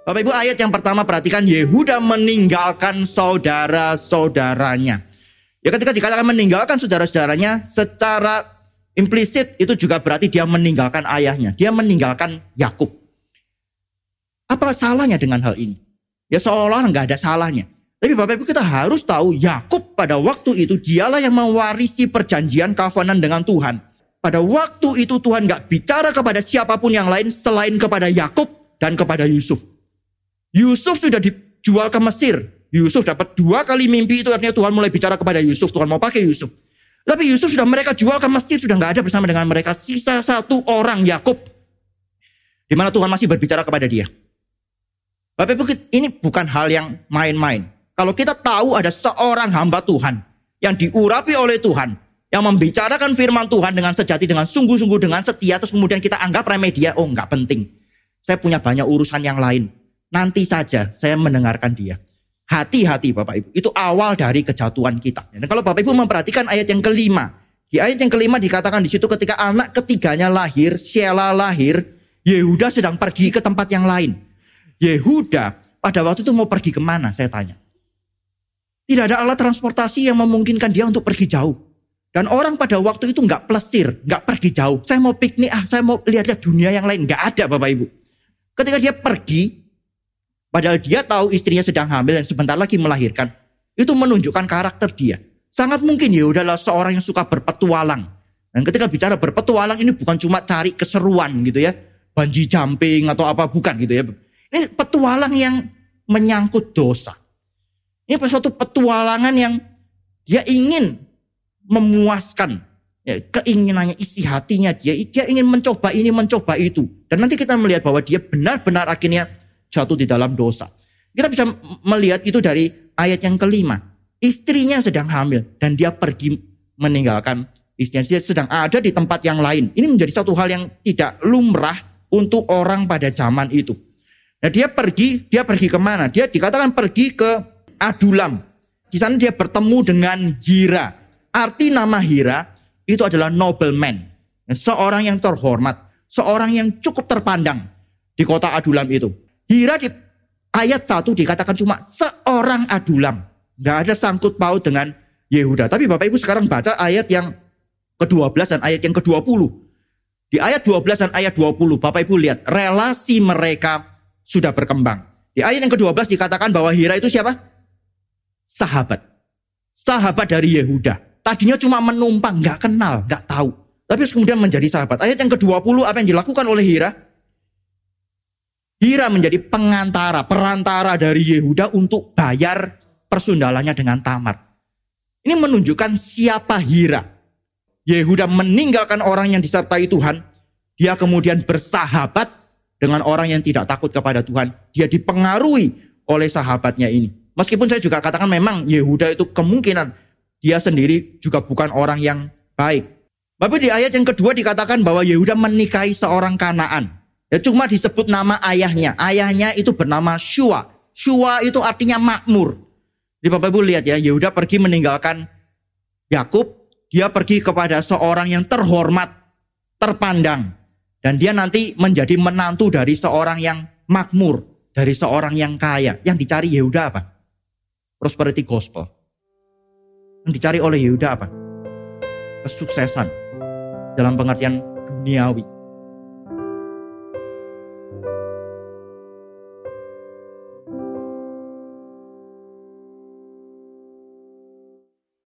Bapak Ibu ayat yang pertama perhatikan Yehuda meninggalkan saudara-saudaranya. Ya ketika dikatakan meninggalkan saudara-saudaranya secara implisit itu juga berarti dia meninggalkan ayahnya. Dia meninggalkan Yakub. Apa salahnya dengan hal ini? Ya seolah nggak ada salahnya. Tapi Bapak Ibu kita harus tahu Yakub pada waktu itu dialah yang mewarisi perjanjian kafanan dengan Tuhan. Pada waktu itu Tuhan nggak bicara kepada siapa pun yang lain selain kepada Yakub dan kepada Yusuf. Yusuf sudah dijual ke Mesir. Yusuf dapat dua kali mimpi itu artinya Tuhan mulai bicara kepada Yusuf. Tuhan mau pakai Yusuf. Tapi Yusuf sudah mereka jual ke Mesir sudah nggak ada bersama dengan mereka. Sisa satu orang Yakub. Di mana Tuhan masih berbicara kepada dia. Bapak Ibu ini bukan hal yang main-main. Kalau kita tahu ada seorang hamba Tuhan yang diurapi oleh Tuhan, yang membicarakan firman Tuhan dengan sejati, dengan sungguh-sungguh, dengan setia, terus kemudian kita anggap remeh dia, oh nggak penting. Saya punya banyak urusan yang lain. Nanti saja saya mendengarkan dia. Hati-hati Bapak Ibu, itu awal dari kejatuhan kita. Dan kalau Bapak Ibu memperhatikan ayat yang kelima, di ayat yang kelima dikatakan di situ ketika anak ketiganya lahir, Sheila lahir, Yehuda sedang pergi ke tempat yang lain. Yehuda pada waktu itu mau pergi ke mana saya tanya. Tidak ada alat transportasi yang memungkinkan dia untuk pergi jauh. Dan orang pada waktu itu nggak plesir, nggak pergi jauh. Saya mau piknik, ah saya mau lihat-lihat dunia yang lain. Nggak ada Bapak Ibu. Ketika dia pergi, padahal dia tahu istrinya sedang hamil dan sebentar lagi melahirkan. Itu menunjukkan karakter dia. Sangat mungkin ya udahlah seorang yang suka berpetualang. Dan ketika bicara berpetualang ini bukan cuma cari keseruan gitu ya. Banji jumping atau apa bukan gitu ya. Ini petualang yang menyangkut dosa. Ini suatu petualangan yang dia ingin memuaskan ya, keinginannya, isi hatinya dia. Dia ingin mencoba ini, mencoba itu. Dan nanti kita melihat bahwa dia benar-benar akhirnya jatuh di dalam dosa. Kita bisa melihat itu dari ayat yang kelima. Istrinya sedang hamil dan dia pergi meninggalkan istrinya. Dia sedang ada di tempat yang lain. Ini menjadi satu hal yang tidak lumrah untuk orang pada zaman itu. Nah dia pergi, dia pergi ke mana? Dia dikatakan pergi ke Adulam. Di sana dia bertemu dengan Hira. Arti nama Hira itu adalah nobleman. Seorang yang terhormat. Seorang yang cukup terpandang di kota Adulam itu. Hira di ayat 1 dikatakan cuma seorang Adulam. Nggak ada sangkut paut dengan Yehuda. Tapi Bapak Ibu sekarang baca ayat yang ke-12 dan ayat yang ke-20. Di ayat 12 dan ayat 20 Bapak Ibu lihat relasi mereka sudah berkembang. Di ayat yang ke-12 dikatakan bahwa Hira itu siapa? sahabat. Sahabat dari Yehuda. Tadinya cuma menumpang, nggak kenal, nggak tahu. Tapi kemudian menjadi sahabat. Ayat yang ke-20 apa yang dilakukan oleh Hira? Hira menjadi pengantara, perantara dari Yehuda untuk bayar persundalannya dengan Tamar. Ini menunjukkan siapa Hira. Yehuda meninggalkan orang yang disertai Tuhan. Dia kemudian bersahabat dengan orang yang tidak takut kepada Tuhan. Dia dipengaruhi oleh sahabatnya ini. Meskipun saya juga katakan memang Yehuda itu kemungkinan dia sendiri juga bukan orang yang baik. Tapi di ayat yang kedua dikatakan bahwa Yehuda menikahi seorang Kanaan. Ya cuma disebut nama ayahnya. Ayahnya itu bernama Shua. Shua itu artinya makmur. Di Bapak Ibu lihat ya, Yehuda pergi meninggalkan Yakub, dia pergi kepada seorang yang terhormat, terpandang. Dan dia nanti menjadi menantu dari seorang yang makmur, dari seorang yang kaya. Yang dicari Yehuda apa? prosperity gospel. Yang dicari oleh Yehuda apa? Kesuksesan dalam pengertian duniawi.